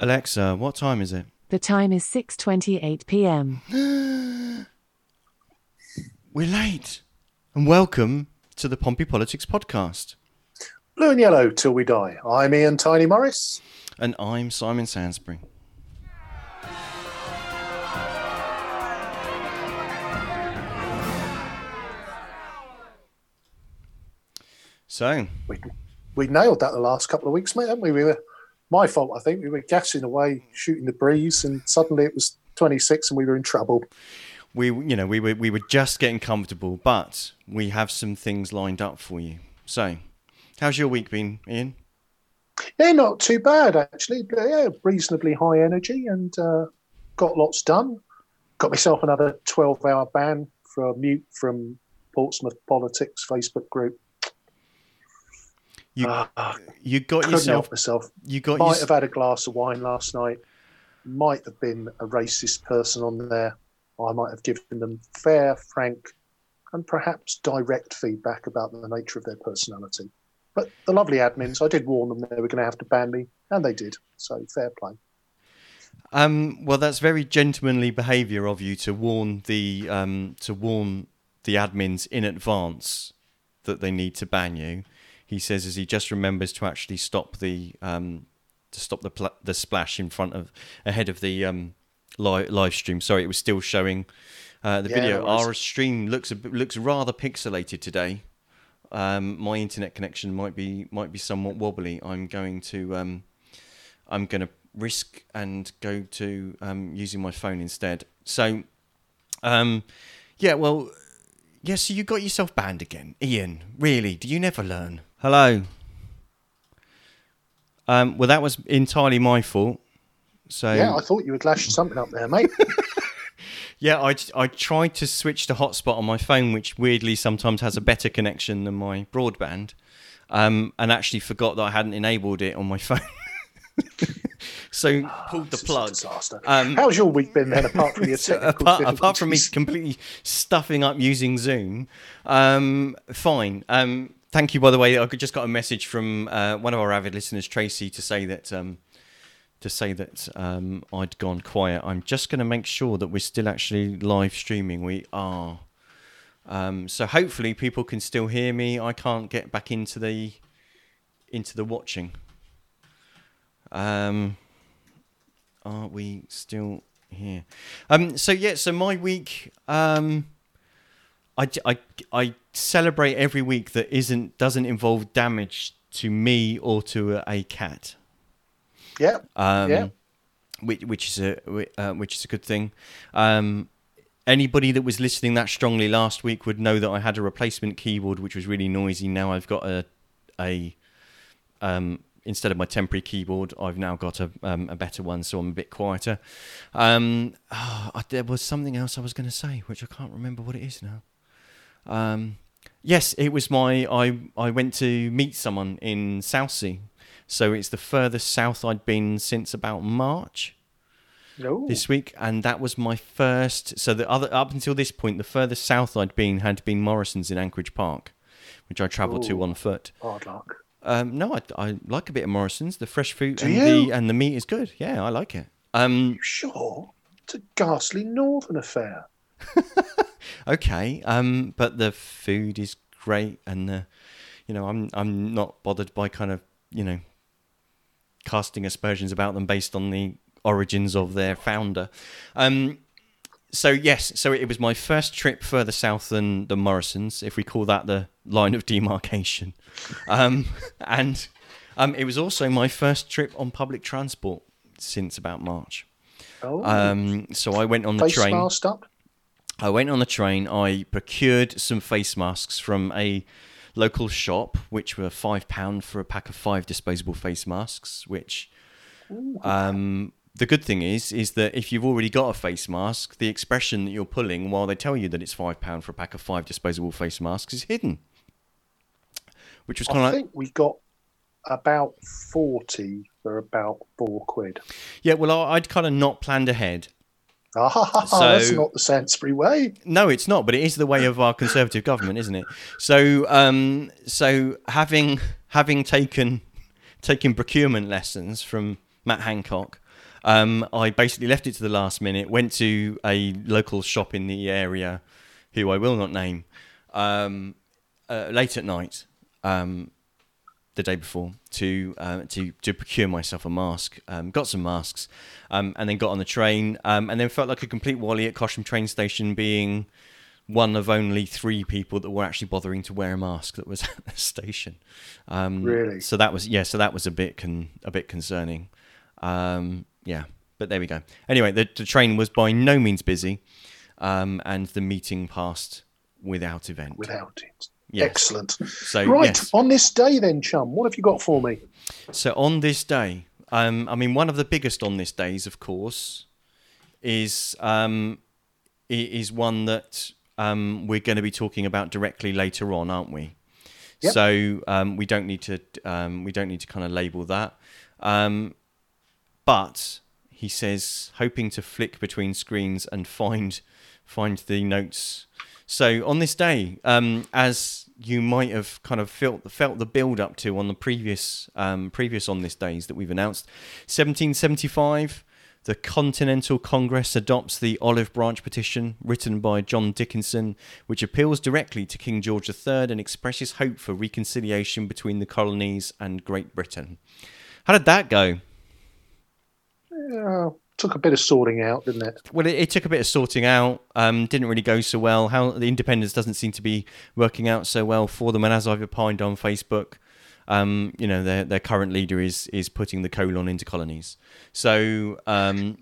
Alexa, what time is it? The time is 6:28 p.m. We're late. And welcome to the Pompey Politics podcast. Blue and yellow till we die. I'm Ian Tiny Morris. And I'm Simon Sansbury. So, We, we nailed that the last couple of weeks, mate, haven't we? We were my fault, I think. We were gassing away, shooting the breeze, and suddenly it was 26 and we were in trouble. we you know, we were we were just getting comfortable, but we have some things lined up for you. So, how's your week been, Ian? Yeah, not too bad actually. But yeah, reasonably high energy and uh, got lots done. Got myself another 12 hour ban for a mute from Portsmouth Politics Facebook group. You Ah, you got yourself myself. you got Might your, have had a glass of wine last night. Might have been a racist person on there. I might have given them fair, frank, and perhaps direct feedback about the nature of their personality. But the lovely admins, I did warn them they were going to have to ban me, and they did. So fair play. Um, well, that's very gentlemanly behaviour of you to warn the um, to warn the admins in advance that they need to ban you. He says as he just remembers to actually stop the um, to stop the pl- the splash in front of ahead of the um, live live stream. Sorry, it was still showing uh, the Yeah, video. Our stream looks a, looks rather pixelated today. Um, my internet connection might be might be somewhat wobbly. I'm going to um, I'm going to risk and go to um, using my phone instead. So, um, yeah, well, yeah. So you got yourself banned again, Ian. Really? Do you never learn? Hello. Um, well, that was entirely my fault. So Yeah, I thought you had lashed something up there, mate. Yeah, I, I tried to switch to hotspot on my phone, which weirdly sometimes has a better connection than my broadband, um, and actually forgot that I hadn't enabled it on my phone. so pulled the This is a plug. disaster. Um, How's your week been then, apart from your technical apart, apart from me completely stuffing up using Zoom, um, fine. Um, thank you, by the way. I just got a message from uh, one of our avid listeners, Tracy, to say that um, to say that um, I'd gone quiet. I'm just going to make sure that we're still actually live streaming. We are. Um, so hopefully people can still hear me. I can't get back into the into the watching. Um, are we still here? Um, so yeah, so my week, um, I, I, I celebrate every week that isn't doesn't involve damage to me or to a, a cat. Yeah, Um, Yeah. which, which is a uh, which is a good thing. Um, anybody that was listening that strongly last week would know that I had a replacement keyboard which was really noisy. Now I've got a a um, instead of my temporary keyboard, I've now got a um, a better one, so I'm a bit quieter. Um, ah, I- there was something else I was going to say, which I can't remember what it is now. Um, yes, it was my I I went to meet someone in Southsea, so it's the furthest south I'd been since about March no. this week, and that was my first. So the other up until this point, the furthest south I'd been had been Morrison's in Anchorage Park, which I travelled to on foot. hard luck. Um, no, I, I like a bit of Morrison's. The fresh fruit Do and you? the and the meat is good. Yeah, I like it. Um, You sure? It's a ghastly northern affair. okay, um, but the food is great, and the, you know, I'm I'm not bothered by kind of you know, casting aspersions about them based on the origins of their founder. Um, so yes, so it was my first trip further south than the Morrisons, if we call that the line of demarcation, um, and um, it was also my first trip on public transport since about March. Oh, Um, so I went on the face train. up. I went on the train. I procured some face masks from a local shop, which were five pound for a pack of five disposable face masks. Which, um, the good thing is, is that if you've already got a face mask, the expression that you're pulling while they tell you that it's five pound for a pack of five disposable face masks is hidden. Which was kind I of like, think we got about 40 for about four quid. yeah. Well, I'd kind of not planned ahead. Ah, So- that's not the Sainsbury way. No, it's not, but it is the way of our conservative government, isn't it? So, um, so having having taken taken procurement lessons from Matt Hancock, Um, I basically left it to the last minute. Went to a local shop in the area, who I will not name, um, uh, late at night. Um, the day before to uh, to to procure myself a mask. Um, got some masks, um, and then got on the train, um, and then felt like a complete wally at Cosham train station, being one of only three people that were actually bothering to wear a mask that was at the station. Um, Really? So that was yeah. So that was a bit con- a bit concerning. Um, yeah, but there we go. Anyway, the, the train was by no means busy, um, and the meeting passed without event. Without it. Yes. Excellent. So right, yes. on this day then, chum, what have you got for me? So on this day, um, I mean, one of the biggest on this days, of course, is um, is one that um, we're going to be talking about directly later on, aren't we? Yep. So um, we don't need to um, we don't need to kind of label that. Um, but he says, hoping to flick between screens and find find the notes. So on this day, um, as you might have kind of felt felt the build up to on the previous um, previous on this days that we've announced, 1775. The Continental Congress adopts the Olive Branch Petition, written by John Dickinson, which appeals directly to King George III and expresses hope for reconciliation between the colonies and Great Britain. How did that go? Uh, took a bit of sorting out, didn't it? Well, it, it took a bit of sorting out. Um, didn't really go so well. How the independence doesn't seem to be working out so well for them. And as I've opined on Facebook, um, you know, their their current leader is is putting the colon into colonies. So um,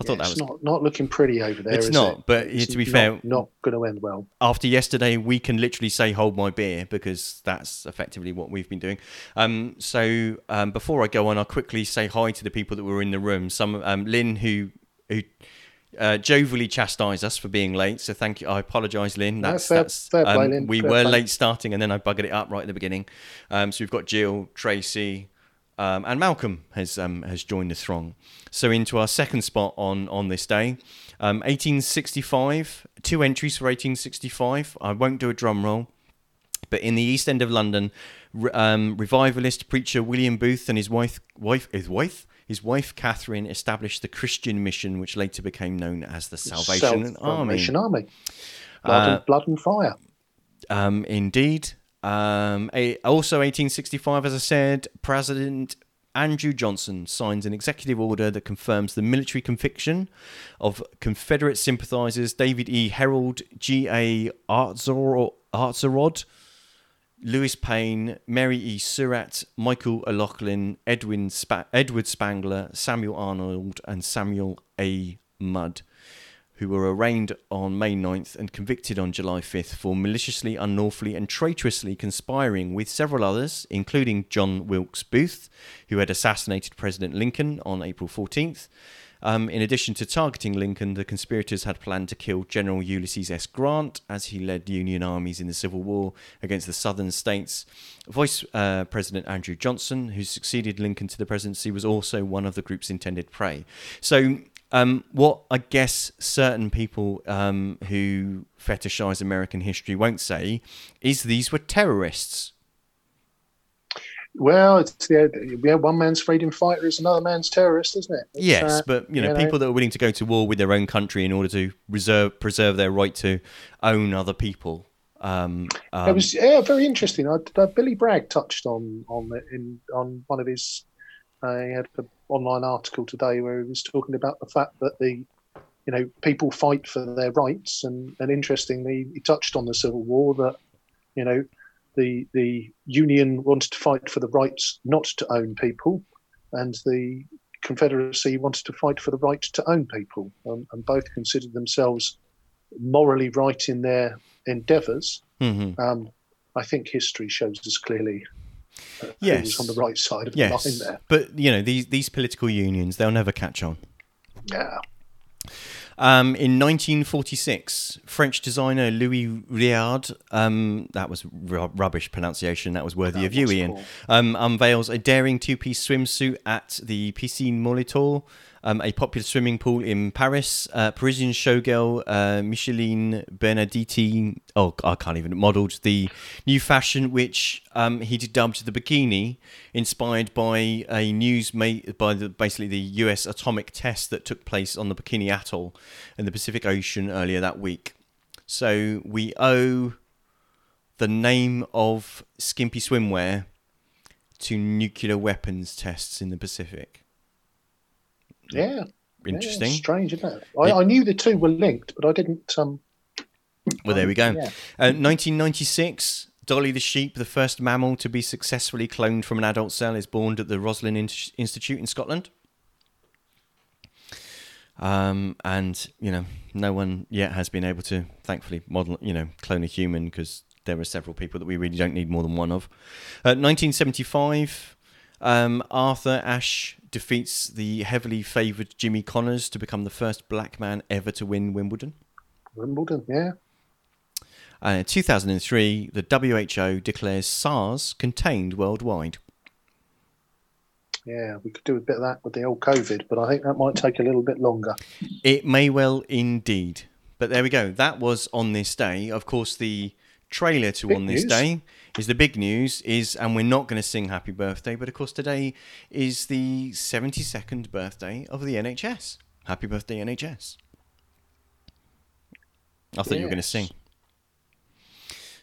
I thought Yeah, that it's was not, not looking pretty over there. It's is not, it? but It's to be not- fair- not going to end well. after yesterday, we can literally say "hold my beer" because that's effectively what we've been doing. Um, so um, before I go on, I'll quickly say hi to the people that were in the room. Some um, Lynn, who who uh, jovially chastised us for being late. So thank you. I apologise, Lynn. No, That's, fair- that's fair play, um, Lynn, we fair were play. late starting, and then I buggered it up right at the beginning. Um, so we've got Jill, Tracy. Um, and Malcolm has um, has joined the throng. So into our second spot on on this day, um, 1865. Two entries for 1865. I won't do a drum roll, but in the East End of London, um, revivalist preacher William Booth and his wife wife his wife his wife Catherine established the Christian mission, which later became known as the Salvation Army. Salvation Army. Blood, Uh, and, blood and fire. Um, indeed. Um, a, also, 1865, as I said, President Andrew Johnson signs an executive order that confirms the military conviction of Confederate sympathizers David E. Herold, G.A. Atzerodt, Lewis Payne, Mary E. Surratt, Michael O'Loughlin, Edwin Spa- Edward Spangler, Samuel Arnold, and Samuel A. Mudd who were arraigned on May 9th and convicted on July 5th for maliciously, unlawfully, and traitorously conspiring with several others, including John Wilkes Booth, who had assassinated President Lincoln on April 14th. Um, in addition to targeting Lincoln, the conspirators had planned to kill General Ulysses S. Grant as he led Union armies in the Civil War against the Southern states. Vice uh, President Andrew Johnson, who succeeded Lincoln to the presidency, was also one of the group's intended prey. So um, what I guess certain people um, who fetishize American history won't say is these were terrorists. Well, it's the yeah, one man's freedom fighter is another man's terrorist, isn't it? It's, yes, uh, but you know, you know- people that are willing to go to war with their own country in order to reserve preserve their right to own other people. Um, um, it was yeah, very interesting. I, uh, Billy Bragg touched on on it in on one of his. Uh, he had an online article today where he was talking about the fact that the, you know, people fight for their rights, and and interestingly, he touched on the Civil War that, you know, the the Union wanted to fight for the rights not to own people, and the Confederacy wanted to fight for the right to own people, um, and both considered themselves morally right in their endeavours. mhm. Um, I think history shows us clearly Yes. on the right side of the Yes, line there. but you know these these political unions they'll never catch on. Yeah. Um, in 1946, French designer Louis Réard, um, that was ru- rubbish pronunciation, that was worthy That of you, Ian, poor. um, unveils a daring two piece swimsuit at the Piscine Molitor. Um, a popular swimming pool in Paris. Uh, Parisian showgirl uh, Micheline Bernardini, oh, I can't even, modelled the new fashion, which um, he dubbed the bikini, inspired by a news made by the, basically the US atomic test that took place on the Bikini Atoll in the Pacific Ocean earlier that week. So we owe the name of skimpy swimwear to nuclear weapons tests in the Pacific. Yeah. Interesting. Yeah, strange, isn't it? I, Yeah. I knew the two were linked, but I didn't. Um, Well, there we go. Yeah. Uh, 1996, Dolly the sheep, the first mammal to be successfully cloned from an adult cell, is born at the Roslin In- Institute in Scotland. Um, and you know, no one yet has been able to, thankfully, model, you know, clone a human because there are several people that we really don't need more than one of. Uh, 1975, um, Arthur Ashe defeats the heavily favoured Jimmy Connors to become the first black man ever to win Wimbledon. Wimbledon, yeah. Uh, in 2003, the WHO declares SARS contained worldwide. Yeah, we could do a bit of that with the old COVID, but I think that might take a little bit longer. It may well indeed. But there we go. That was on this day. Of course, the trailer to Big on this news. day is the big news is and we're not going to sing happy birthday but of course today is the 72nd birthday of the NHS happy birthday NHS I thought you were going to sing.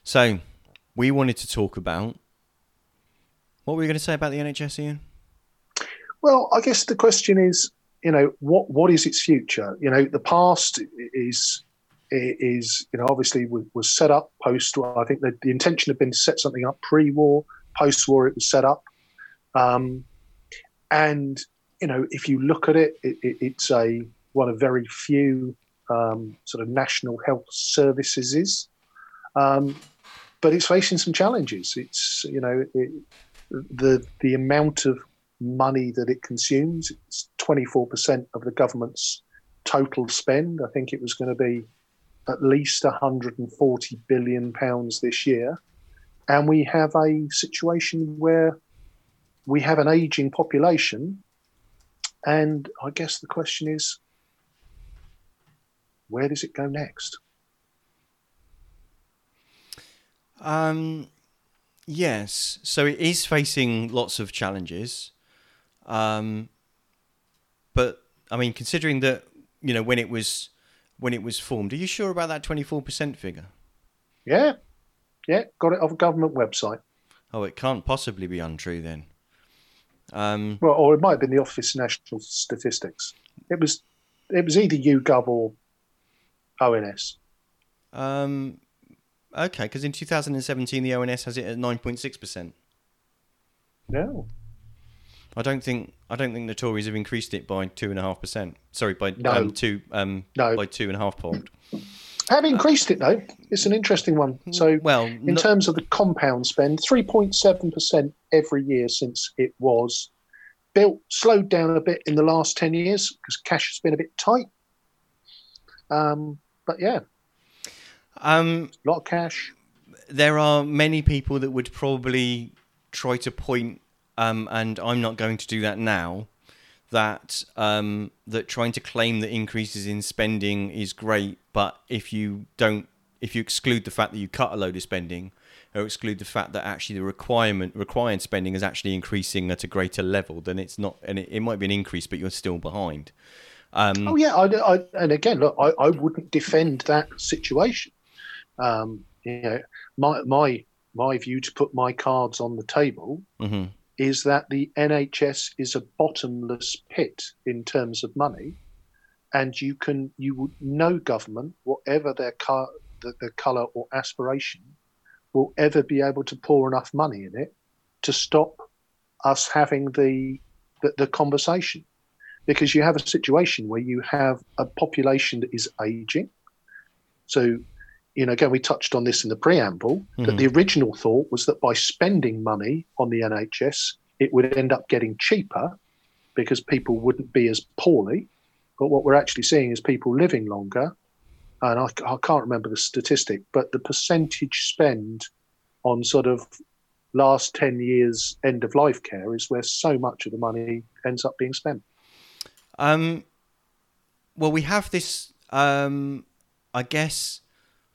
So we wanted to talk about what were you going to say about the NHS Ian? Well, I guess the question is, you know, what what is its future? You know, the past is is you know obviously was, set up post. War. I think the intention had been to set something up pre-war, post-war it was set up, um, and you know if you look at it, it, it it's a one of very few um, sort of national health services is, um, but it's facing some challenges. It's you know it, the the amount of money that it consumes. It's 24% of the government's total spend. I think it was going to be at least 140 billion pounds this year. And we have a situation where we have an aging population. And I guess the question is where does it go next? Um, yes. So it is facing lots of challenges. Um, but I mean, considering that you know when it was when it was formed, are you sure about that twenty four percent figure? Yeah, yeah, got it off a government website. Oh, it can't possibly be untrue then. Um, Well, or it might have been the Office of National Statistics. It was, it was either YouGov or ONS. um, okay, because in 2017 the ONS has it at 9.6 percent. No, I don't think I don't think the Tories have increased it by two and a half percent. Sorry, by No. um, two um, No. by two and a half point. have increased it though. It's an interesting one. So, well, in no- terms of the compound spend, three point seven percent every year since it was built. Slowed down a bit in the last ten years because cash has been a bit tight. Um, but yeah, um, a lot of cash. there are many people that would probably try to point, um, and I'm not going to do that now. That um, that trying to claim that increases in spending is great, but if you don't, if you exclude the fact that you cut a load of spending, or exclude the fact that actually the requirement required spending is actually increasing at a greater level, then it's not, and it, it might be an increase, but you're still behind. Um, Oh yeah, I, I, and again, look, I, I wouldn't defend that situation. Um, you know, my my my view to put my cards on the table mhm. Is that the NHS is a bottomless pit in terms of money, and you can you no government, whatever their car, the, the color or aspiration, will ever be able to pour enough money in it to stop us having the the, the conversation, because you have a situation where you have a population that is aging. So, you know, again, we touched on this in the preamble that Mhm. the original thought was that by spending money on the NHS, it would end up getting cheaper because people wouldn't be as poorly. But what we're actually seeing is people living longer. And I, I can't remember the statistic, but the percentage spend on sort of last 10 years end of life care is where so much of the money ends up being spent. Um, well, we have this, um, I guess,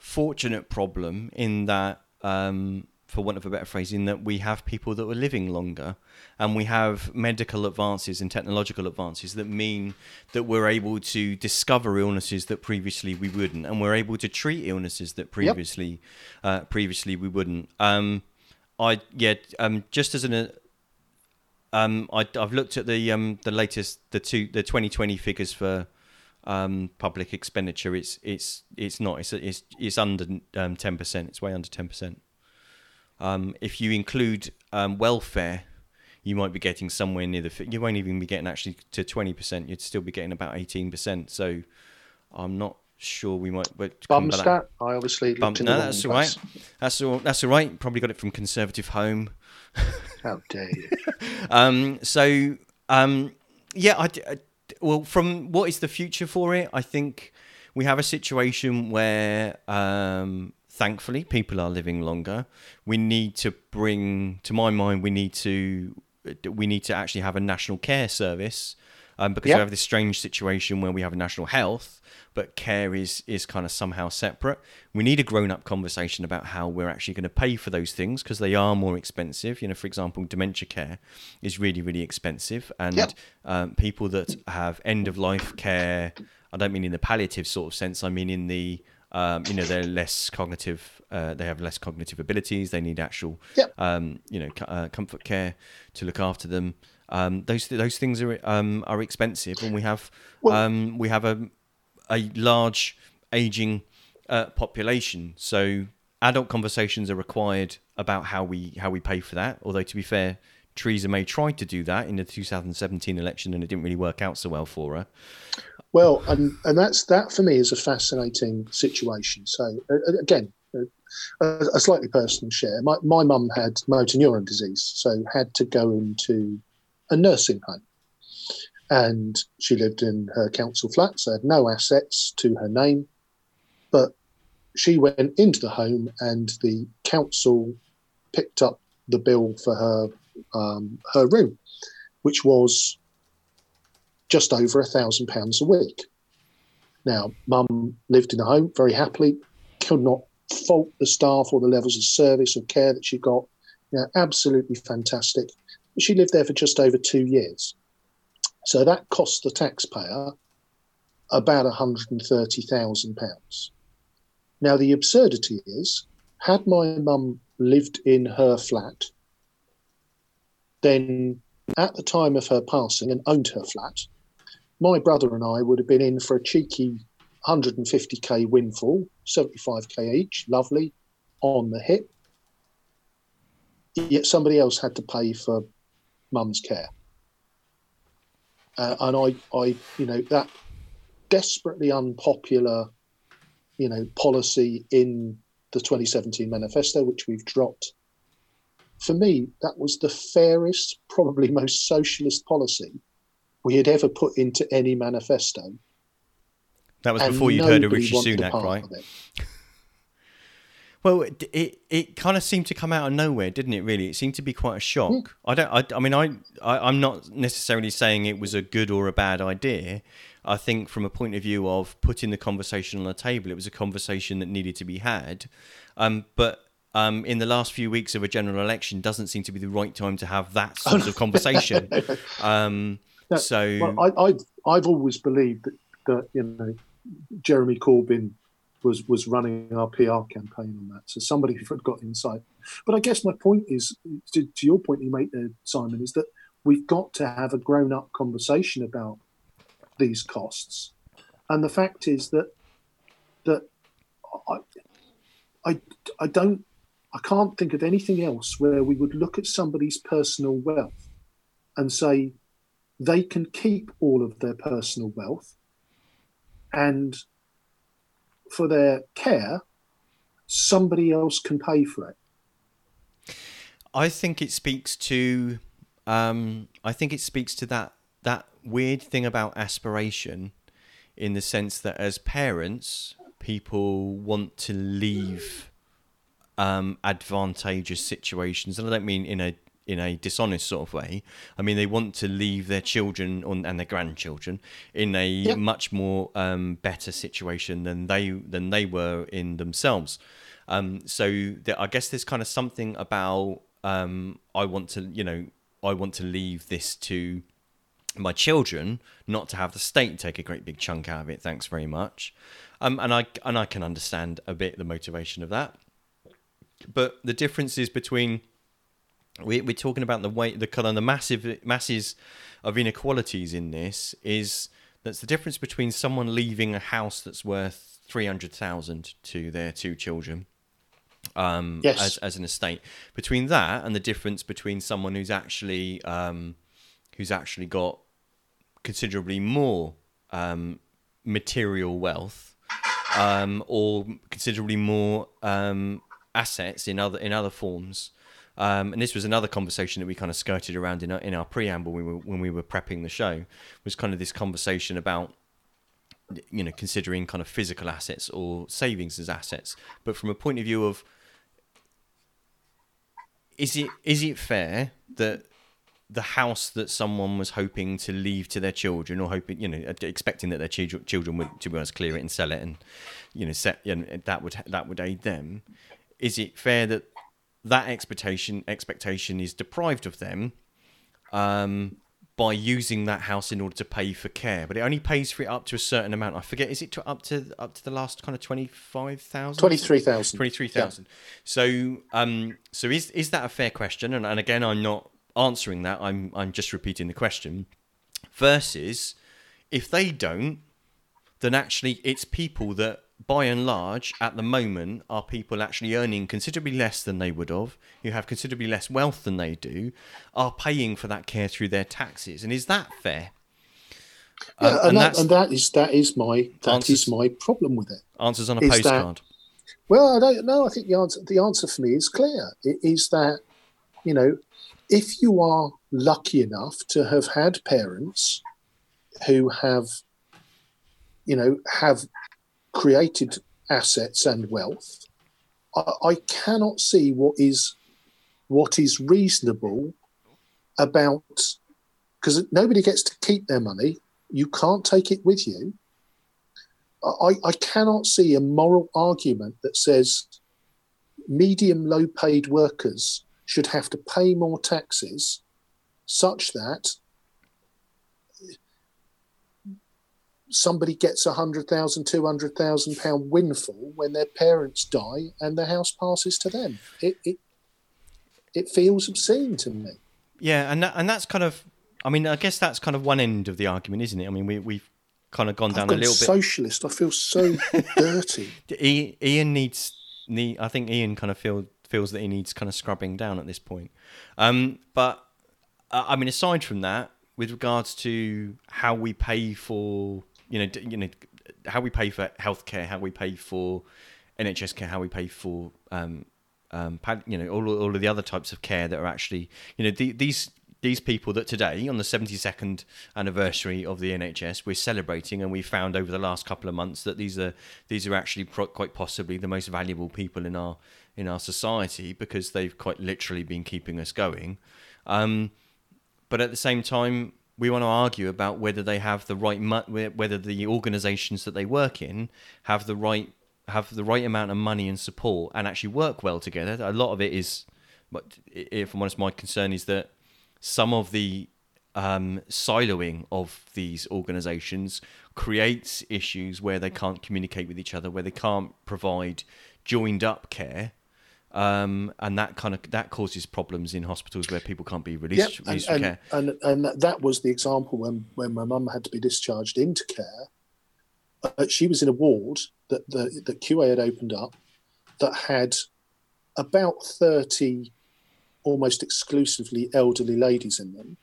fortunate problem in that, um, for want of a better phrase, in that we have people that are living longer, and we have medical advances and technological advances that mean that we're able to discover illnesses that previously we wouldn't, and we're able to treat illnesses that previously, uh, previously we wouldn't. Um, I yeah, um, just as an uh, um, I, I've looked at the um, the latest the two the 2020 figures for um, public expenditure. It's it's it's not it's it's it's under um, ten percent. It's way under ten percent. Um, if you include um, welfare, you might be getting somewhere near the. You won't even be getting actually to twenty percent. You'd still be getting about eighteen percent. So, I'm not sure we might. But back- Bumstat. I obviously looked Bum, no, that's all place. right. That's all. That's all right. Probably got it from Conservative Home. How dare you? Um, so um, yeah, I, I well, from what is the future for it? I think we have a situation where, um, thankfully, people are living longer. We need to bring, to my mind, we need to we need to actually have a national care service. Um, because we have this strange situation where we have a national health, but care is is kind of somehow separate. We need a grown up conversation about how we're actually going to pay for those things because they are more expensive. You know, for example, dementia care is really really expensive, and Yep. um, people that have end of life care. I don't mean in the palliative sort of sense. I mean in the um, you know they're less cognitive. Uh, they have less cognitive abilities. They need actual Yep. um, you know co- uh, comfort care to look after them. Um, those those things are um, are expensive, and we have Well- um, we have a a large aging uh, population. So adult conversations are required about how we how we pay for that. Although to be fair, Theresa May tried to do that in the 2017 election, and it didn't really work out so well for her. Well, and and that's that for me is a fascinating situation. So uh, again, uh, a, a slightly personal share. My my mum had motor neuron disease, so had to go into a nursing home, and she lived in her council flat, so had no assets to her name, but she went into the home, and the council picked up the bill for her um, her room, which was just over a thousand pounds a week. Now, mum lived in a home very happily, could not fault the staff or the levels of service or care that she got. You know, absolutely fantastic. She lived there for just over two years. So that cost the taxpayer about £130,000. Now, the absurdity is, had my mum lived in her flat, then at the time of her passing and owned her flat, my brother and I would have been in for a cheeky 150k windfall, 75k each, lovely, on the hip. Yet somebody else had to pay for mum's care. Uh, and I, I, you know, that desperately unpopular, you know, policy in the 2017 manifesto, which we've dropped. For me, that was the fairest, probably most socialist policy we had ever put into any manifesto. That was and before you'd heard of Rishi Sunak, right? of. Well, it it, it kind of seemed to come out of nowhere, didn't it? Really, it seemed to be quite a shock. I don't. I, I mean, I, I I'm not necessarily saying it was a good or a bad idea. I think from a point of view of putting the conversation on the table, it was a conversation that needed to be had. Um, but um, in the last few weeks of a general election, doesn't seem to be the right time to have that sort of conversation. Um, No, so Well, I, I've I've always believed that, that you know Jeremy Corbyn was was running our PR campaign on that, so somebody had got insight. But I guess my point is to, to your point you make there, Simon, is that we've got to have a grown up conversation about these costs, and the fact is that that I I I don't I can't think of anything else where we would look at somebody's personal wealth and say they can keep all of their personal wealth and for their care somebody else can pay for it. I think it speaks to um, I think it speaks to that that weird thing about aspiration in the sense that as parents people want to leave um, advantageous situations. And I don't mean in a in a dishonest sort of way. I mean, they want to leave their children on, and their grandchildren in a Yep. much more um, better situation than they than they were in themselves. Um, so there, I guess there's kind of something about um, I want to, you know, I want to leave this to my children, not to have the state take a great big chunk out of it. Thanks very much. Um, and I and I can understand a bit the motivation of that. But the differences between we, we're talking about the way the kind of the massive masses of inequalities in this is that's the difference between someone leaving a house that's worth three hundred thousand to their two children um, Yes. as, as an estate. Between that and the difference between someone who's actually um, who's actually got considerably more um, material wealth um, or considerably more um, assets in other in other forms. Um, and this was another conversation that we kind of skirted around in our, in our preamble when we were, when we were prepping the show. Was kind of this conversation about you know considering kind of physical assets or savings as assets, but from a point of view of is it is it fair that the house that someone was hoping to leave to their children or hoping you know expecting that their children children would to be honest clear it and sell it and you know set know, that would that would aid them is it fair that that expectation expectation is deprived of them um, by using that house in order to pay for care but it only pays for it up to a certain amount i forget is it to, up to up to the last kind of 25000 Twenty-three thousand. Twenty-three thousand. So, um, so is is that a fair question? And, and again, I'm not answering that. I'm I'm just repeating the question. Versus, if they don't, then actually it's people that, by and large, at the moment, are people actually earning considerably less than they would have, who have considerably less wealth than they do, are paying for that care through their taxes. And is that fair? Yeah, Um, and, and that, and that is that is my that Answers- is my problem with it. answers on a is that- postcard. Well, I don't know. I think the answer the answer for me is clear. It is that you know, if you are lucky enough to have had parents who have, you know, have created assets and wealth, I, I cannot see what is what is reasonable about because nobody gets to keep their money. You can't take it with you. I, I cannot see a moral argument that says medium low paid workers should have to pay more taxes such that somebody gets a hundred thousand, two hundred thousand pound windfall when their parents die and the house passes to them. It it it feels obscene to me. Yeah, and that, and that's kind of, I mean, I guess that's kind of one end of the argument, isn't it? I mean, we we've kind of gone I've down a little bit. socialist. I feel so dirty. I- Ian needs, need, I think Ian kind of feel, feels that he needs kind of scrubbing down at this point. Um, but uh, I mean, aside from that, with regards to how we pay for, you know, you know, how we pay for healthcare, how we pay for NHS care, how we pay for, um, um, you know, all, all of the other types of care that are actually, you know, the, these these people that today, on the 72nd anniversary of the NHS, we're celebrating, and we found over the last couple of months that these are these are actually pro- quite possibly the most valuable people in our in our society because they've quite literally been keeping us going. Um, but at the same time, we want to argue about whether they have the right mo- whether the organisations that they work in have the right have the right amount of money and support and actually work well together. A lot of it is, but if I'm honest, my concern is that some of the um, siloing of these organisations creates issues where they can't communicate with each other, where they can't provide joined up care. Um, and that kind of that causes problems in hospitals where people can't be Yep, released, and, and, care. and and that was the example when when my mum had to be discharged into care. Uh, she was in a ward that the that QA had opened up that had about thirty, almost exclusively elderly ladies in them,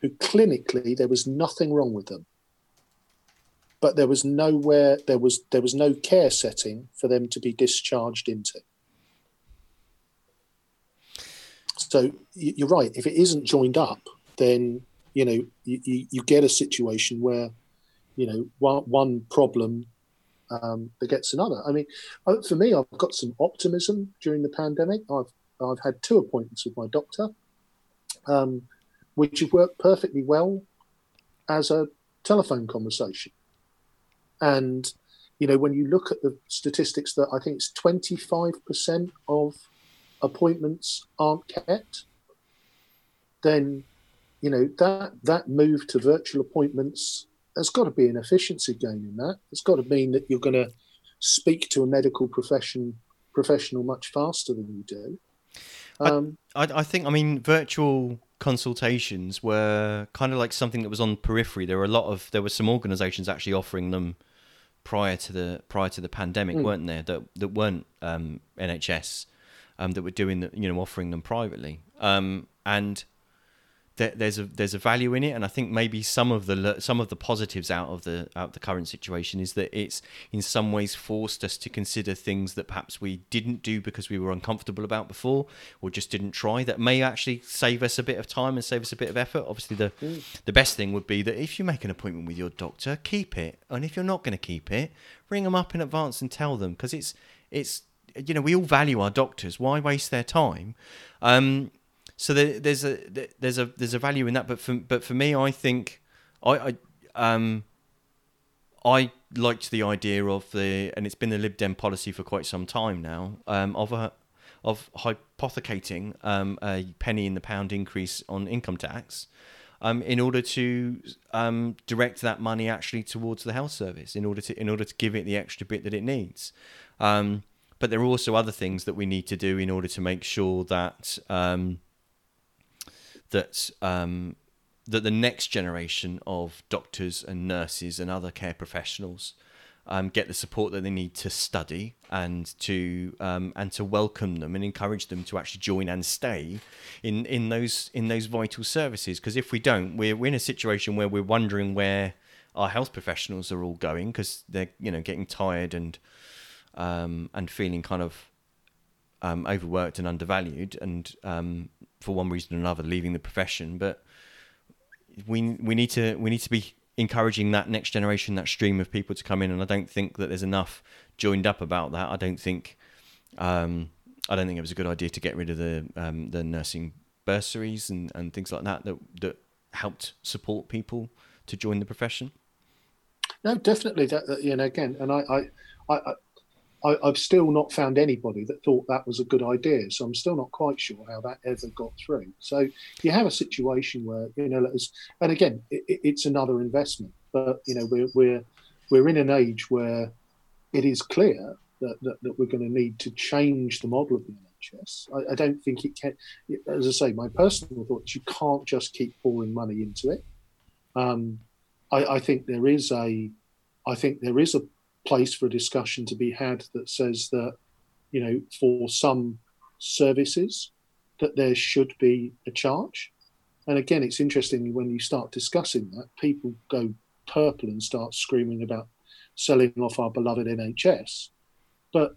who clinically there was nothing wrong with them, but there was nowhere there was there was no care setting for them to be discharged into. So you're right. If it isn't joined up, then you know you, you, get a situation where you know one one problem um, begets another. I mean, uh, for me, I've got some optimism during the pandemic. I've I've had two appointments with my doctor. um, which have worked perfectly well as a telephone conversation. And you know, when you look at the statistics, that I think it's twenty five percent of appointments aren't kept, then you know that that move to virtual appointments there's got to be an efficiency gain in that. It's got to mean that you're going to speak to a medical profession professional much faster than you do. Um, I, I, I think I mean virtual consultations were kind of like something that was on periphery. There were a lot of there were some organisations actually offering them prior to the prior to the pandemic, mm. weren't there? That that weren't um, NHS um, that were doing the, you know offering them privately. Um, and there's a there's a value in it, and I think maybe some of the some of the positives out of the out of the current situation is that it's in some ways forced us to consider things that perhaps we didn't do because we were uncomfortable about before, or just didn't try. That may actually save us a bit of time and save us a bit of effort. Obviously, the mm. the best thing would be that if you make an appointment with your doctor, keep it, and if you're not going to keep it, ring them up in advance and tell them because it's it's you know we all value our doctors. Why waste their time? Um, so there, there's a there's a there's a value in that. But for but for me, I think I, I um I liked the idea of the and it's been the Lib Dem policy for quite some time now um, of a of hypothecating um, a penny in the pound increase on income tax. Um, in order to um, direct that money actually towards the health service, in order to in order to give it the extra bit that it needs. Um, but there are also other things that we need to do in order to make sure that um, that um, that the next generation of doctors and nurses and other care professionals um, get the support that they need to study and to um, and to welcome them and encourage them to actually join and stay in in those in those vital services. Because if we don't, we're, we're in a situation where we're wondering where our health professionals are all going because they're you know getting tired and um, and feeling kind of um, overworked and undervalued, and um, for one reason or another leaving the profession. But we we need to we need to be encouraging that next generation, that stream of people to come in. And I don't think that there's enough joined up about that. I don't think um, I don't think it was a good idea to get rid of the um, the nursing bursaries and, and things like that that that helped support people to join the profession. No, definitely. That, you know, again, and I, I, I, I, have still not found anybody that thought that was a good idea. So I'm still not quite sure how that ever got through. So you have a situation where you know, let us and again, it, it's another investment. But you know, we're we're we're in an age where it is clear that, that, that we're going to need to change the model of the NHS. I, I, don't think it can. As I say, my personal thought is you can't just keep pouring money into it. Um, I, I think there is a, I think there is a place for a discussion to be had that says that, you know, for some services, that there should be a charge. And again, it's interesting when you start discussing that, people go purple and start screaming about selling off our beloved NHS. But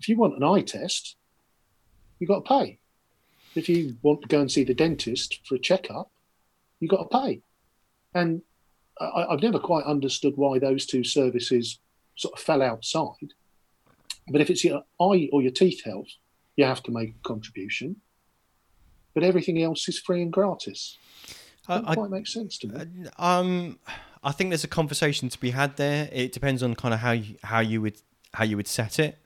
if you want an eye test, you've got to pay. If you want to go and see the dentist for a checkup, you've got to pay. And I, have never quite understood why those two services sort of fell outside. But if it's your eye or your teeth health, you have to make a contribution. But everything else is free and gratis. Doesn't I, quite makes sense to me. Uh, um, I think there's a conversation to be had there. It depends on kind of how you, how you would how you would set it.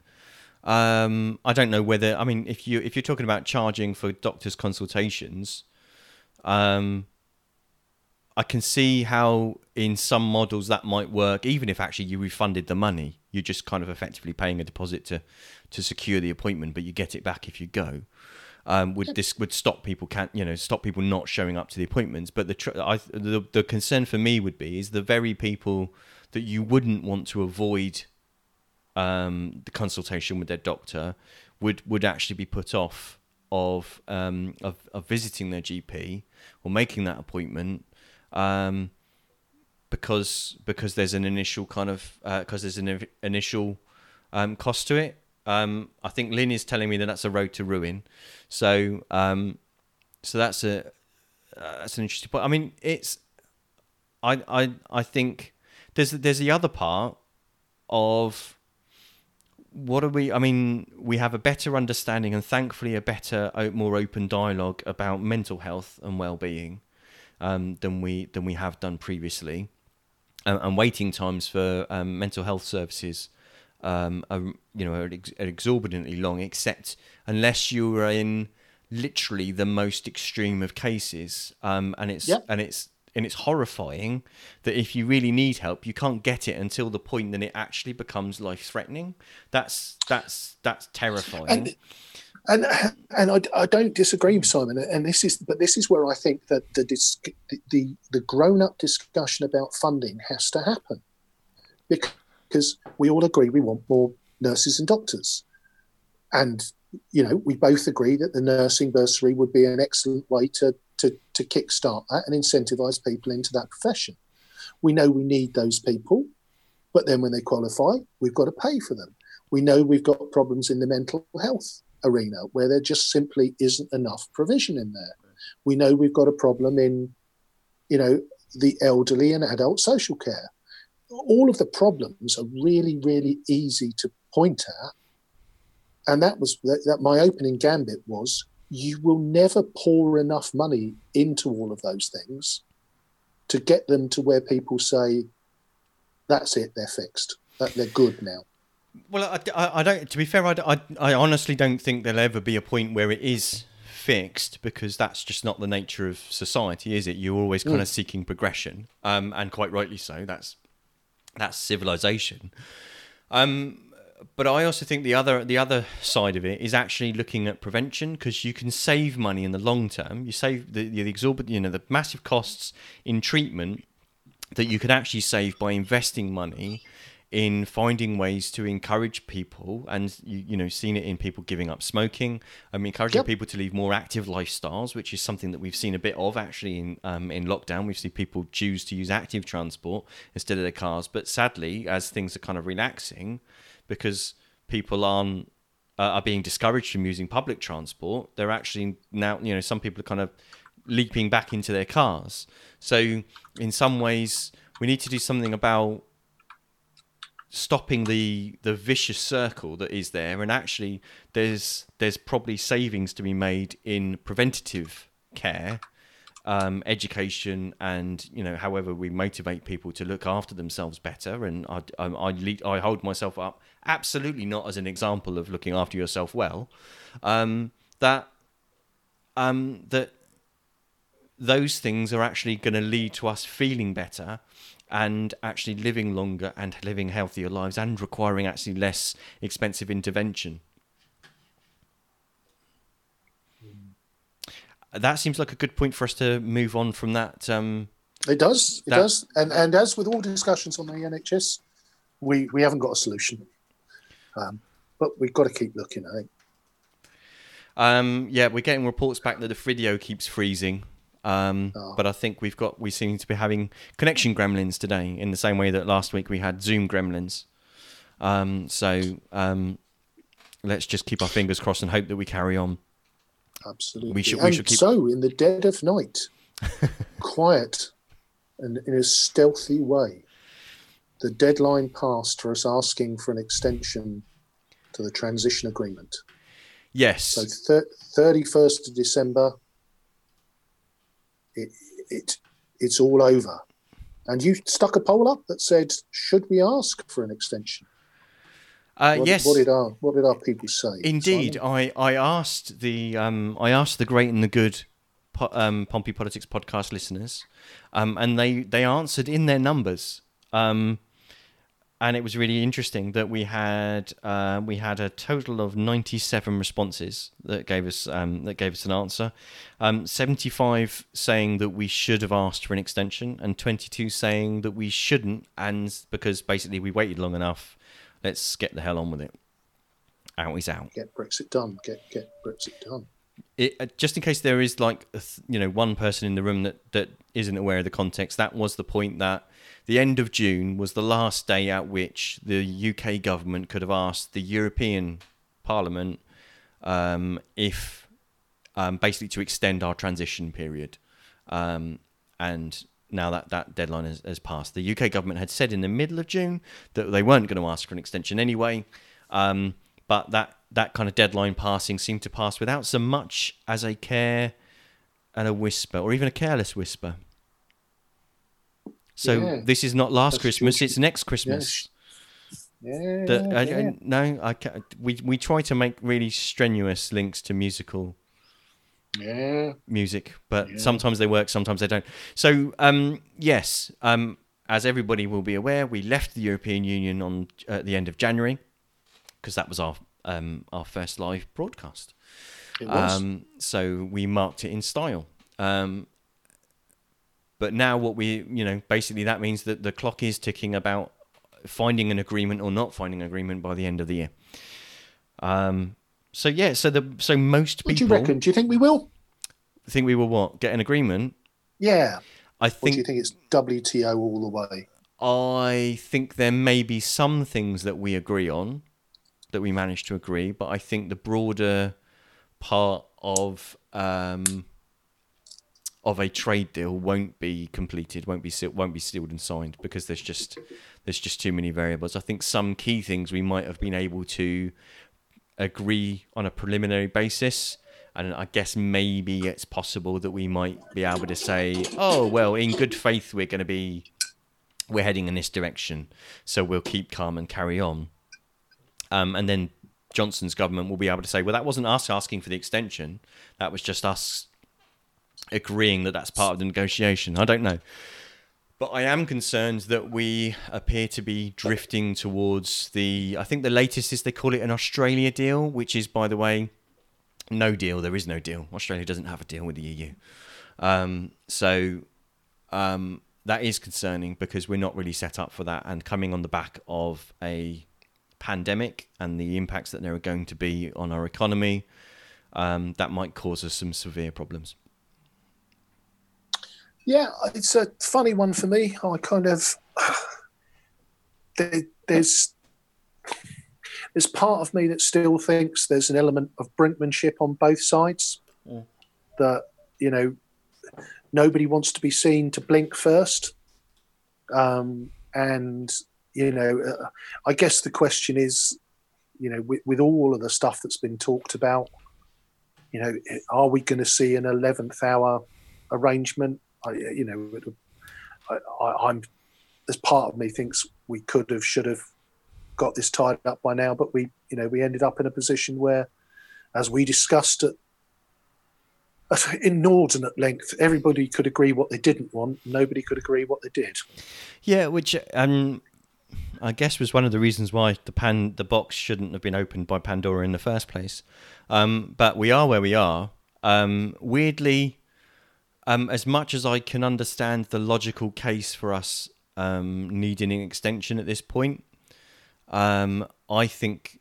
Um, I don't know whether I mean if you if you're talking about charging for doctors' consultations, um, I can see how in some models that might work, even if actually you refunded the money. You're just kind of effectively paying a deposit to, to secure the appointment, but you get it back if you go. Um, would this would stop people can you know stop people not showing up to the appointments? But the, tr- I, the the concern for me would be is the very people that you wouldn't want to avoid um, the consultation with their doctor would would actually be put off of um, of, of visiting their GP or making that appointment um, because because there's an initial kind of because uh, there's an initial um, cost to it. Um, I think Lynn is telling me that that's a road to ruin. So um, so that's a uh, that's an interesting point. I mean, it's I I I think there's there's the other part of what are we? I mean, we have a better understanding and thankfully a better, more open dialogue about mental health and well-being um, than we than we have done previously, and, and waiting times for um, mental health services um, are you know are, ex- are exorbitantly long, except unless you are in literally the most extreme of cases, um, and it's Yep. and it's and it's horrifying that if you really need help, you can't get it until the point that it actually becomes life threatening. That's that's that's terrifying. And and and I, I don't disagree, Simon. And this is but this is where I think that the the the grown up discussion about funding has to happen because we all agree we want more nurses and doctors, and you know we both agree that the nursing bursary would be an excellent way to to to kickstart that and incentivize people into that profession. We know we need those people, but then when they qualify, we've got to pay for them. We know we've got problems in the mental health arena where there just simply isn't enough provision in there. We know we've got a problem in, you know, the elderly and adult social care. All of the problems are really, really easy to point at. And that was that, my opening gambit was you will never pour enough money into all of those things to get them to where people say, that's it, they're fixed, that they're good now. Well, I, I, I don't. To be fair, I, I, I honestly don't think there'll ever be a point where it is fixed because that's just not the nature of society, is it? You're always kind of seeking progression, um, and quite rightly so. That's that's civilization. Um, but I also think the other the other side of it is actually looking at prevention because you can save money in the long term. You save the the exorbitant, you know, the massive costs in treatment that you could actually save by investing money in finding ways to encourage people and you, you know seen it in people giving up smoking um, encouraging Yep. people to lead more active lifestyles which is something that we've seen a bit of actually in um, in lockdown. We've seen people choose to use active transport instead of their cars. But sadly as things are kind of relaxing because people aren't uh, are being discouraged from using public transport they're actually now you know some people are kind of leaping back into their cars. So in some ways we need to do something about stopping the the vicious circle that is there and actually there's there's probably savings to be made in preventative care um, education and you know however we motivate people to look after themselves better. And I I, I, lead, I hold myself up absolutely not as an example of looking after yourself well um, that um, that those things are actually going to lead to us feeling better and actually living longer and living healthier lives and requiring actually less expensive intervention. That seems like a good point for us to move on from that. Um, It does. It That- does. And and as with all discussions on the NHS, we we haven't got a solution, um, but we've got to keep looking. I think. um, yeah, we're getting reports back that the video keeps freezing. Um, Oh. But I think we've got we seem to be having connection gremlins today in the same way that last week we had Zoom gremlins. Um, so um, let's just keep our fingers crossed and hope that we carry on. Absolutely. We should- we and should keep- so, in the dead of night, quiet and in a stealthy way, the deadline passed for us asking for an extension to the transition agreement. Yes. So, thirty first of December, it, it it's all over. And you stuck a poll up that said, "Should we ask for an extension?" Uh, What, yes. What did our What did our people say? Indeed, Simon? I, I asked the um, I asked the great and the good po- um, Pompey Politics podcast listeners, um, and they they answered in their numbers, um, and it was really interesting that we had uh, we had a total of ninety seven responses that gave us um, that gave us an answer, um, seventy five saying that we should have asked for an extension, and twenty two saying that we shouldn't, and because basically we waited long enough, let's get the hell on with it. Out is out. Get Brexit done. Get get Brexit done. it, uh, just in case there is like a th- you know one person in the room that that isn't aware of the context that was the point that the end of June was the last day at which the UK government could have asked the European Parliament um, if um, basically to extend our transition period. Um, and now that that deadline has, has passed. The UK government had said in the middle of June that they weren't going to ask for an extension anyway. Um, but that that kind of deadline passing seemed to pass without so much as a care and a whisper, or even a careless whisper. So Yeah. this is not last That's Christmas; true. it's next Christmas. Yeah. That- I- I- yeah. no, I ca we we try to make really strenuous links to musical yeah. music, but Yeah. sometimes they work, sometimes they don't. So, um, yes, um, as everybody will be aware, we left the European Union on at the end of January because that was our um, our first live broadcast. It was. Um, so we marked it in style. Um, but now, what we, you know, basically that means that the clock is ticking about finding an agreement or not finding an agreement by the end of the year. Um, so yeah, so the so most what do you people reckon? Do you think we will? think we will what get an agreement. Yeah. I Or do think you think it's WTO all the way? I think there may be some things that we agree on that we manage to agree, but I think the broader part of um, of a trade deal won't be completed, won't be se- won't be sealed and signed because there's just there's just too many variables. I think some key things we might have been able to agree on a preliminary basis. And I guess maybe it's possible that we might be able to say, oh, well, in good faith, we're going to be we're heading in this direction, so we'll keep calm and carry on. Um, and then Johnson's government will be able to say, well, that wasn't us asking for the extension; that was just us agreeing that that's part of the negotiation. I don't know, but I am concerned that we appear to be drifting towards the. I think the latest is they call it an Australia deal, which is, by the way, no deal. There is no deal. Australia doesn't have a deal with the EU. Um, so um, that is concerning because we're not really set up for that. And coming on the back of a pandemic and the impacts that there are going to be on our economy, um, that might cause us some severe problems. Yeah, it's a funny one for me. I kind of there, there's there's part of me that still thinks there's an element of brinkmanship on both sides. Mm. That you know nobody wants to be seen to blink first, um, and you know uh, I guess the question is, you know, with, with all of the stuff that's been talked about, you know, are we going to see an eleventh hour arrangement? I, you know, I, I'm. There's part of me thinks we could have, should have got this tied up by now, but we, you know, we ended up in a position where, as we discussed at, at inordinate length, everybody could agree what they didn't want. Nobody could agree what they did. Yeah, which um, I guess was one of the reasons why the pan the box shouldn't have been opened by Pandora in the first place. Um, but we are where we are. Um, weirdly, um, as much as I can understand the logical case for us um, needing an extension at this point, um, I think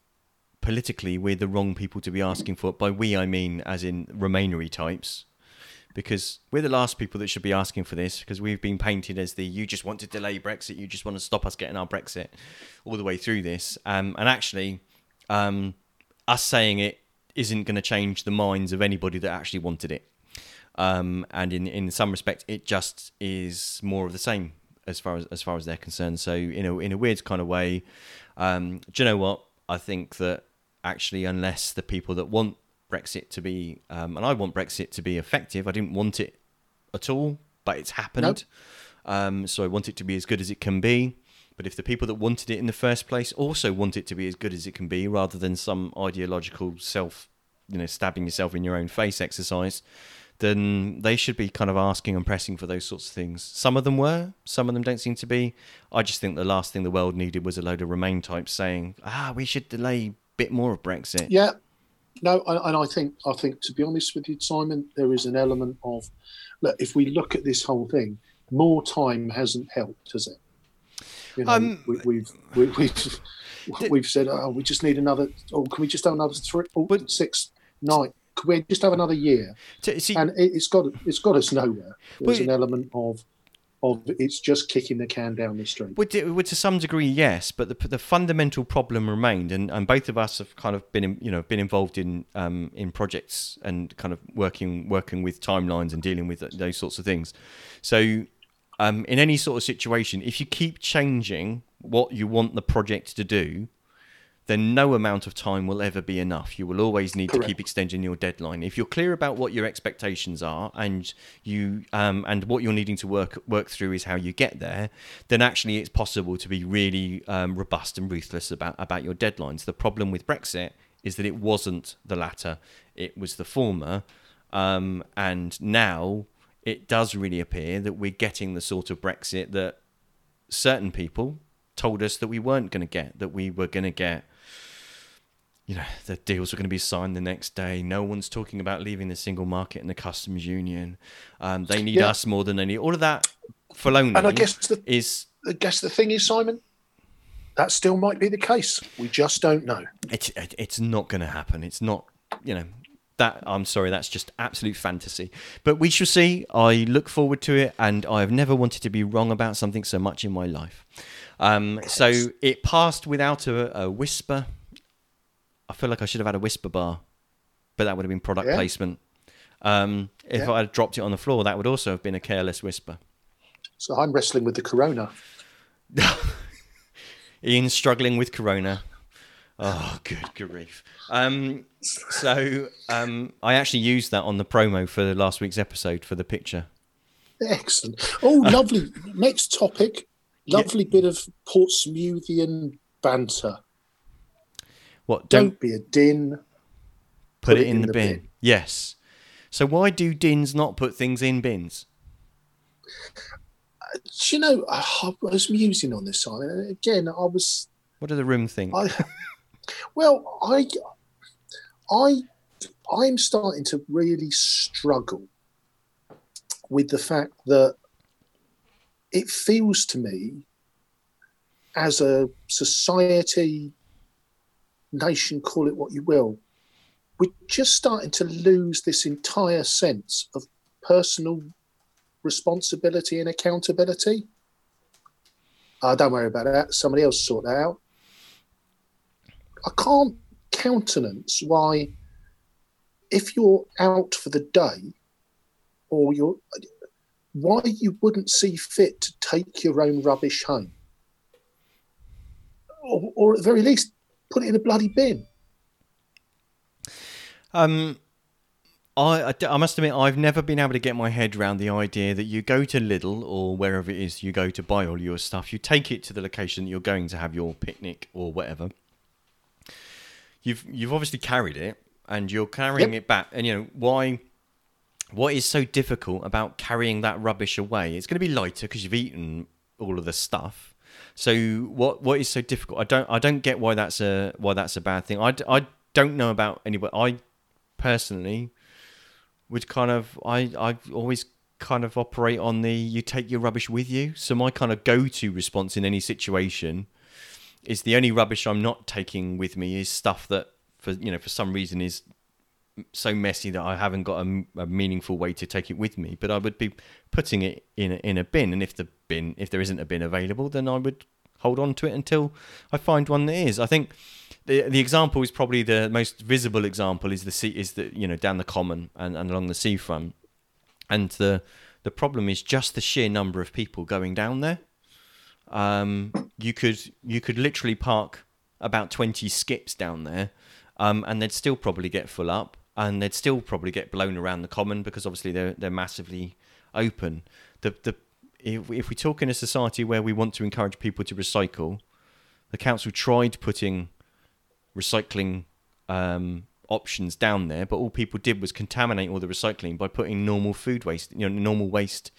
politically we're the wrong people to be asking for it. By we, I mean as in Romainery types, because we're the last people that should be asking for this because we've been painted as the you just want to delay Brexit, you just want to stop us getting our Brexit all the way through this. Um, and actually, um, us saying it isn't going to change the minds of anybody that actually wanted it. Um, and in in some respect, it just is more of the same as far as as far as they're concerned. So in a in a weird kind of way, um, do you know what? I think that actually, unless the people that want Brexit to be, um, and I want Brexit to be effective, I didn't want it at all, but it's happened. Um, so I want it to be as good as it can be. But if the people that wanted it in the first place also want it to be as good as it can be, rather than some ideological self, you know, stabbing yourself in your own face exercise, then they should be kind of asking and pressing for those sorts of things. Some of them were, some of them don't seem to be. I just think the last thing the world needed was a load of Remain types saying, "Ah, we should delay a bit more of Brexit." Yeah, no, and I think I think to be honest with you, Simon, there is an element of look. If we look at this whole thing, more time hasn't helped, has it? You know, Um, we, we've we, we've we've said, oh, we just need another. Oh, can we just have another three, oh, But- six, nine? Could we just have another year? See, And it, it's got it's got us nowhere. There's an element of of it's just kicking the can down the street. Well, to, to some degree, yes, but the the fundamental problem remained, and, and both of us have kind of been, in, you know, been involved in um, in projects and kind of working working with timelines and dealing with those sorts of things. So, um, in any sort of situation, if you keep changing what you want the project to do, then no amount of time will ever be enough. You will always need Correct. to keep extending your deadline. If you're clear about what your expectations are and you um, and what you're needing to work work through is how you get there, then actually it's possible to be really um, robust and ruthless about about your deadlines. The problem with Brexit is that it wasn't the latter; it was the former, um, and now it does really appear that we're getting the sort of Brexit that certain people told us that we weren't going to get, that we were going to get, you know, the deals are going to be signed the next day. No one's talking about leaving the single market and the customs union. Um, they need Yeah. us more than they need All of that baloney And I guess the is I guess the thing is, Simon, that still might be the case. We just don't know. it's it- it's not going to happen. It's not, you know, that I'm sorry, that's just absolute fantasy. But we shall see. I look forward to it, and I have never wanted to be wrong about something so much in my life. Um, so it passed without a, a whisper. I feel like I should have had a Wispa bar, but that would have been product Yeah. placement. Um, if Yeah. I had dropped it on the floor, that would also have been a careless whisper. So I'm wrestling with the corona. Ian's struggling with corona. Oh, good grief. Um, so um, I actually used that on the promo for the last week's episode for the picture. Excellent. Oh, lovely. Next topic. Lovely bit of Portsmouthian banter. What? Don't, Don't, be a din. put, it in, the, bin. Yes. So why do dins not put things in bins? Uh, do you know, I was musing on this, Simon. And again, I was What do the room think? I, well, I, I, I'm starting to really struggle with the fact that it feels to me, as a society, nation, call it what you will, we're just starting to lose this entire sense of personal responsibility and accountability. Uh, don't worry about that. Somebody else sort that out. I can't countenance why, if you're out for the day, or you're, why you wouldn't see fit to take your own rubbish home, or, or at the very least, put it in a bloody bin. Um, I, I must admit, I've never been able to get my head around the idea that you go to Lidl or wherever it is you go to buy all your stuff, you take it to the location that you're going to have your picnic or whatever. You've you've obviously carried it and you're carrying Yep. it back, and you know why. What is so difficult about carrying that rubbish away? It's going to be lighter because you've eaten all of the stuff. So what what is so difficult? I don't I don't get why that's a why that's a bad thing. I, I don't know about anybody. I personally would kind of I I always kind of operate on the you take your rubbish with you. So my kind of go to response in any situation is the only rubbish I'm not taking with me is stuff that for you know for some reason is so messy that I haven't got a, a meaningful way to take it with me. But I would be putting it in a, in a bin, and if the bin if there isn't a bin available, then I would hold on to it until I find one that is. I think the the example is probably the most visible example is the sea is the you know down the common and, and along the seafront, and the the problem is just the sheer number of people going down there. Um, you could you could literally park about twenty skips down there, um, and they'd still probably get full up, and they'd still probably get blown around the common because obviously they're they're massively open. The the if, if we talk in a society where we want to encourage people to recycle, the council tried putting recycling um, options down there, but all people did was contaminate all the recycling by putting normal food waste, you know, normal waste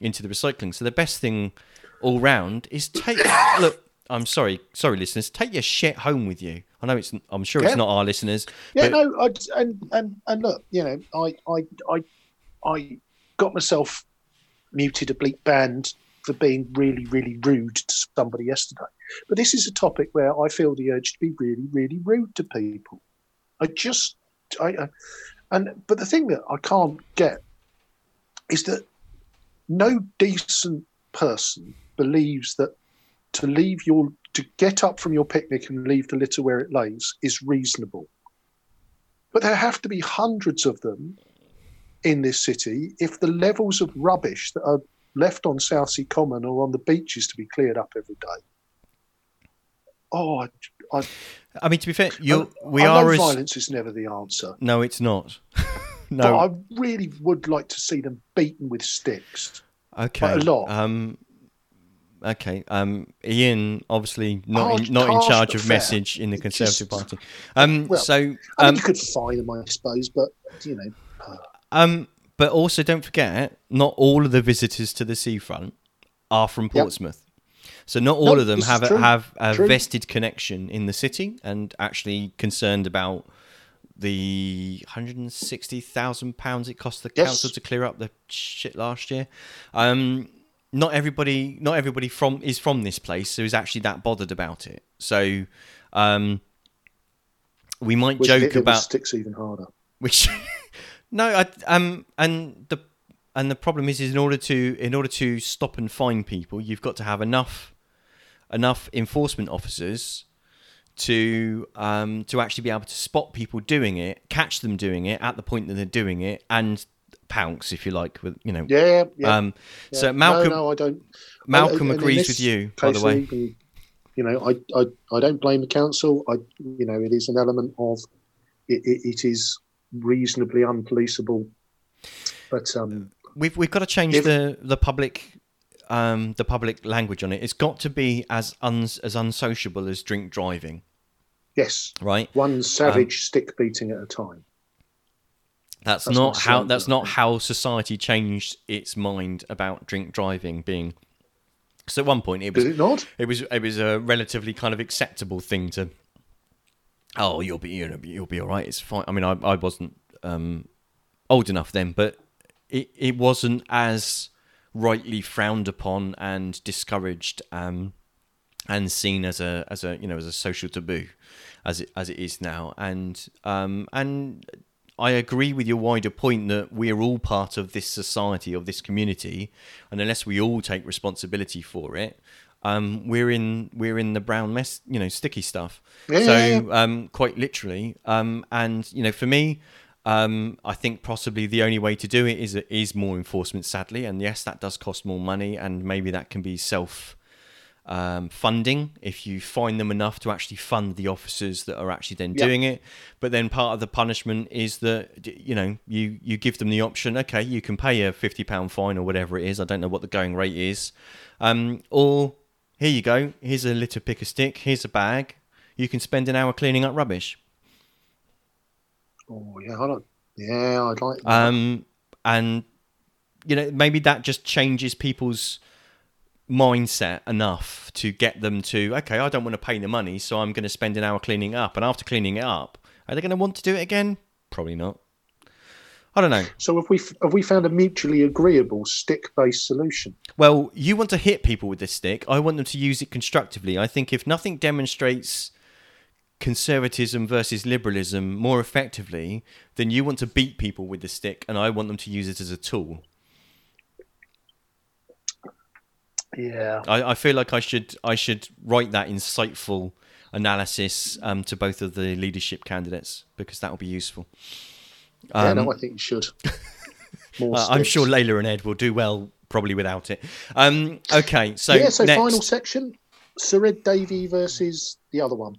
into the recycling. So the best thing all round is take look. I'm sorry, sorry, listeners. Take your shit home with you. I know it's. I'm sure it's Yeah. not our listeners. Yeah, but no, I, and and and look, you know, I I I I got myself muted a bleak band for being really really rude to somebody yesterday. But this is a topic where I feel the urge to be really really rude to people. I just I, I and but the thing that I can't get is that no decent person believes that to leave your to get up from your picnic and leave the litter where it lays is reasonable. But there have to be hundreds of them in this city if the levels of rubbish that are left on Southsea Common or on the beaches to be cleared up every day oh, I, I, I mean, to be fair, you we I are as violence is never the answer. no, it's not. But no, I really would like to see them beaten with sticks. okay, a lot. Um, okay, um, Ian, obviously not Harsh- in, not in charge of fair. message in the It Conservative just- Party. Um, Well, so I mean, um, you could fine them, I suppose, but you know, Um, but also don't forget, not all of the visitors to the seafront are from Yep. Portsmouth. So not all No, of them have a, have a True. vested connection in the city and actually concerned about the hundred and sixty thousand pounds it cost the Yes. council to clear up the shit last year. Um, not everybody, not everybody from is from this place who is actually that bothered about it. So, um, we might which joke hit them with about sticks even harder. which no I, um and the and the problem is is in order to in order to stop and fine people you've got to have enough enough enforcement officers to um to actually be able to spot people doing it catch them doing it at the point that they're doing it and pounce if you like with you know Yeah, yeah. um yeah. so malcolm No, no, I don't. malcolm and agrees with you by the way even, you know, I, I, I don't blame the council. I, you know, it is an element of it, it, it is reasonably unpoliceable. But um, we've we've got to change If- the the public um the public language on it it's got to be as uns as unsociable as drink driving yes, right one savage stick beating at a time. That's, That's not how. That's not how society changed its mind about drink driving being. So at one point it was Did it not? it was it was a relatively kind of acceptable thing to. Oh, you'll be you'll be, you'll be all right. It's fine. I mean, I I wasn't um, old enough then, but it it wasn't as rightly frowned upon and discouraged um, and seen as a as a you know as a social taboo as it as it is now. And um, and I agree with your wider point that we are all part of this society of this community, and unless we all take responsibility for it, um, we're in we're in the brown mess, you know, sticky stuff. Yeah, so yeah, yeah. Um, quite literally, um, and you know, for me. Um, I think possibly the only way to do it is is more enforcement, sadly, and yes, that does cost more money, and maybe that can be self um, funding if you find them enough to actually fund the officers that are actually then Yep. doing it. But then part of the punishment is that you know you you give them the option. Okay, you can pay a fifty pound fine or whatever it is. I don't know what the going rate is, um, or here you go. Here's a litter pick a stick. Here's a bag. You can spend an hour cleaning up rubbish. Oh yeah, hold don't. Yeah, I'd like. that. um, and you know maybe that just changes people's mindset enough to get them to okay i don't want to pay the money so i'm going to spend an hour cleaning up. And after cleaning it up are they going to want to do it again? Probably not. I don't know. So have we have we found a mutually agreeable stick-based solution? well you want to hit people with this stick. I want them to use it constructively. I think if nothing demonstrates conservatism versus liberalism more effectively then you want to beat people with the stick and i want them to use it as a tool Yeah. I, I feel like I should I should write that insightful analysis um, to both of the leadership candidates because that will be useful. yeah, Um, no, I think you should. More I'm sure Layla and Ed will do well probably without it. Um, okay, so yeah. So next. final section: Sir Ed Davey versus the other one.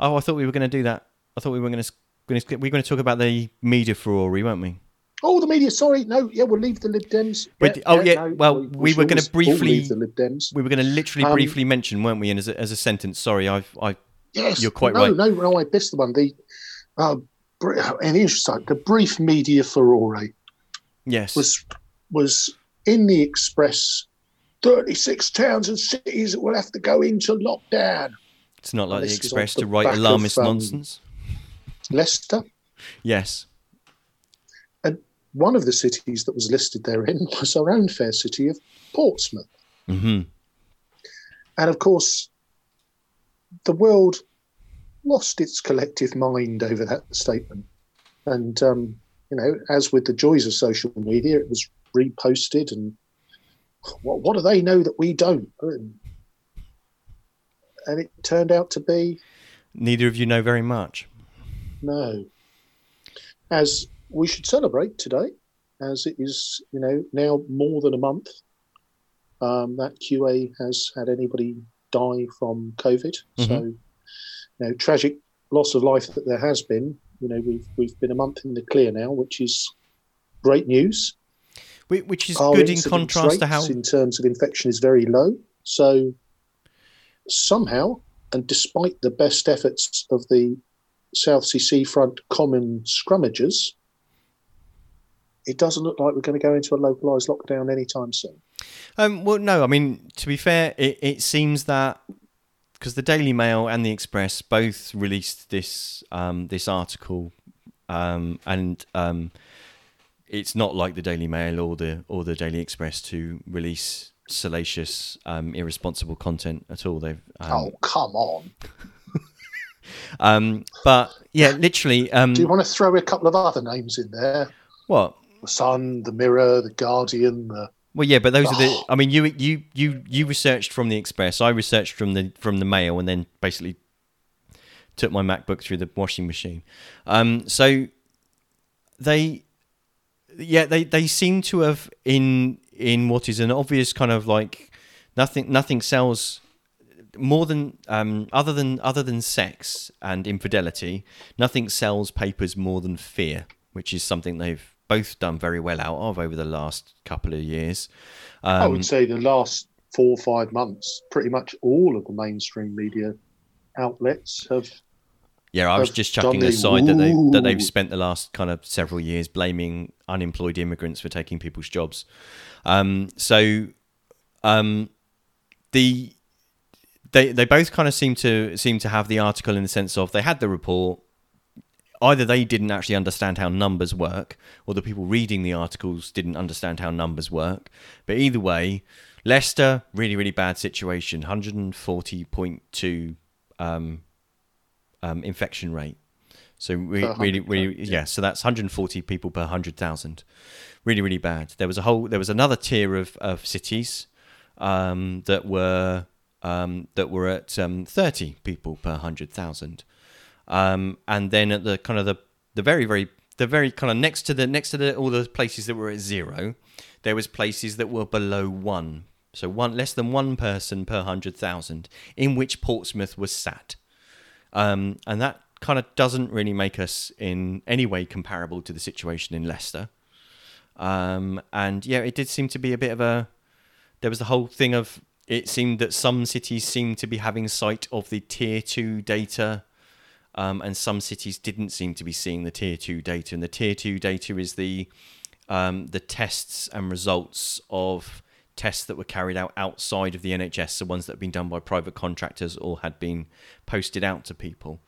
Oh, I thought we were going to do that. I thought we were going to we were going to talk about the media furore, weren't we? Oh, the media. Sorry, no. Yeah, we'll leave the Lib Dems. But- oh, yeah, well, we should were gonna briefly- leave the Lib Dems. We were going to literally Um, briefly mention, weren't we? And as a, as a sentence, sorry, I've I Yes, You're quite no, right. No, no, I missed the one. The uh, and interesting. The brief media furore yes was was in the Express. Thirty-six towns and cities that will have to go into lockdown. it's not like the Express to write back of, alarmist um, nonsense. Leicester, Yes, one of the cities that was listed therein was our own fair city of Portsmouth. hmm And of course, the world lost its collective mind over that statement. And, um, you know, as with the joys of social media, it was reposted. And what, what do they know that we don't? And it turned out to be neither of you know very much. no. As we should celebrate today, as it is, you know, now more than a month um, that QA has had anybody die from COVID. Mhm. So, you know, tragic loss of life that there has been. You know, we've we've been a month in the clear now, which is great news. Which is Our good in contrast to how in terms of infection is very low. So somehow, and despite the best efforts of the Southsea Seafront common scrummagers, it doesn't look like we're going to go into a localised lockdown anytime soon. Um, well, no, I mean to be fair, it, it seems that because the Daily Mail and the Express both released this um, this article, um, and um, it's not like the Daily Mail or the or the Daily Express to release salacious, um, irresponsible content at all. They've um, oh, come on. um, but yeah, literally. Um, Do you want to throw a couple of other names in there? what? The Sun, the Mirror, the Guardian, the Well, yeah, but those are the. Oh. I mean, you you you you researched from the Express. I researched from the from the Mail, and then basically took my MacBook through the washing machine. Um, so they, yeah, they they seem to have in in what is an obvious kind of like nothing nothing sells more than um, other than other than sex and infidelity, nothing sells papers more than fear, which is something they've both done very well out of over the last couple of years. I Um, would say the last four or five months, pretty much all of the mainstream media outlets have. yeah, I was just chucking the aside that they that they've spent the last kind of several years blaming unemployed immigrants for taking people's jobs. Um, so um, the they they both kind of seem to seem to have the article in the sense of they had the report. Either they didn't actually understand how numbers work, or the people reading the articles didn't understand how numbers work. But either way, Leicester really really bad situation, hundred and forty point two um, um, infection rate. So really, 100,000, really, yeah. So that's 140 people per 100,000. Really, really bad. There was a whole, there was another tier of, of cities um, that were um, that were at um, 30 people per 100,000, um, and then at the kind of the the very, very, the very kind of next to the next to the all the places that were at zero, there was places that were below one. So one less than one person per hundred thousand, in which Portsmouth was sat um, and that kind of doesn't really make us in any way comparable to the situation in Leicester. Um, and yeah, it did seem to be a bit of a. There was the whole thing of it seemed that some cities seemed to be having sight of the tier two data, um, and some cities didn't seem to be seeing the tier two data. And the tier two data is the um, the tests and results of tests that were carried out outside of the NHS, the ones that had been done by private contractors or had been posted out to people.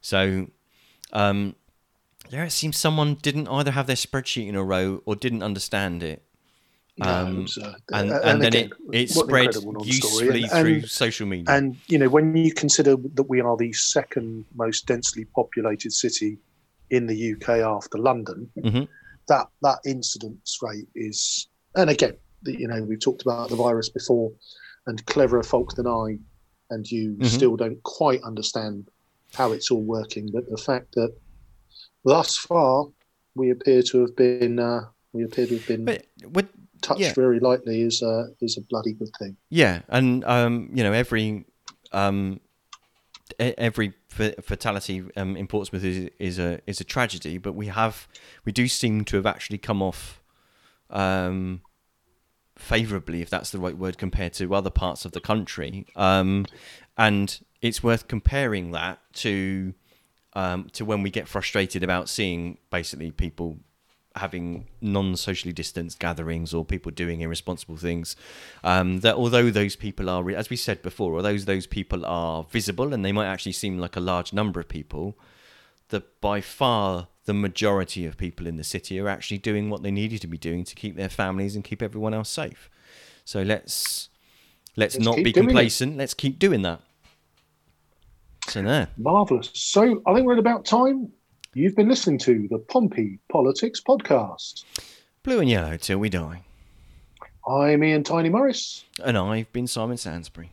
So, um, yeah, it seems someone didn't either have their spreadsheet in a row or didn't understand it. No, Um, it was, uh, And, uh, and, then again, it, it spread usefully And- through and- social media. And you know, when you consider that we are the second most densely populated city in the UK after London, Mhm. that that incidence rate is. And again, you know, we've talked about the virus before, and cleverer folk than I and you Mhm. still don't quite understand how it's all working. But the fact that thus far we appear to have been uh, we appear to have been but touched yeah. very lightly is a is a bloody good thing. Yeah, and um, you know every um, every fatality um, in Portsmouth is, is a is a tragedy, but we have we do seem to have actually come off um, favourably, if that's the right word, compared to other parts of the country. Um, and it's worth comparing that to um, to when we get frustrated about seeing basically people having non-socially distanced gatherings or people doing irresponsible things um, that although those people are as we said before although those people are visible and they might actually seem like a large number of people that by far the majority of people in the city are actually doing what they needed to be doing to keep their families and keep everyone else safe so let's let's, Let's not be doing it. complacent let's keep doing that so there Marvelous. So I think we're at about time. You've been listening to the Pompey Politics Podcast. blue and yellow till we die I'm Ian Tiny Morris. and i've been simon sansbury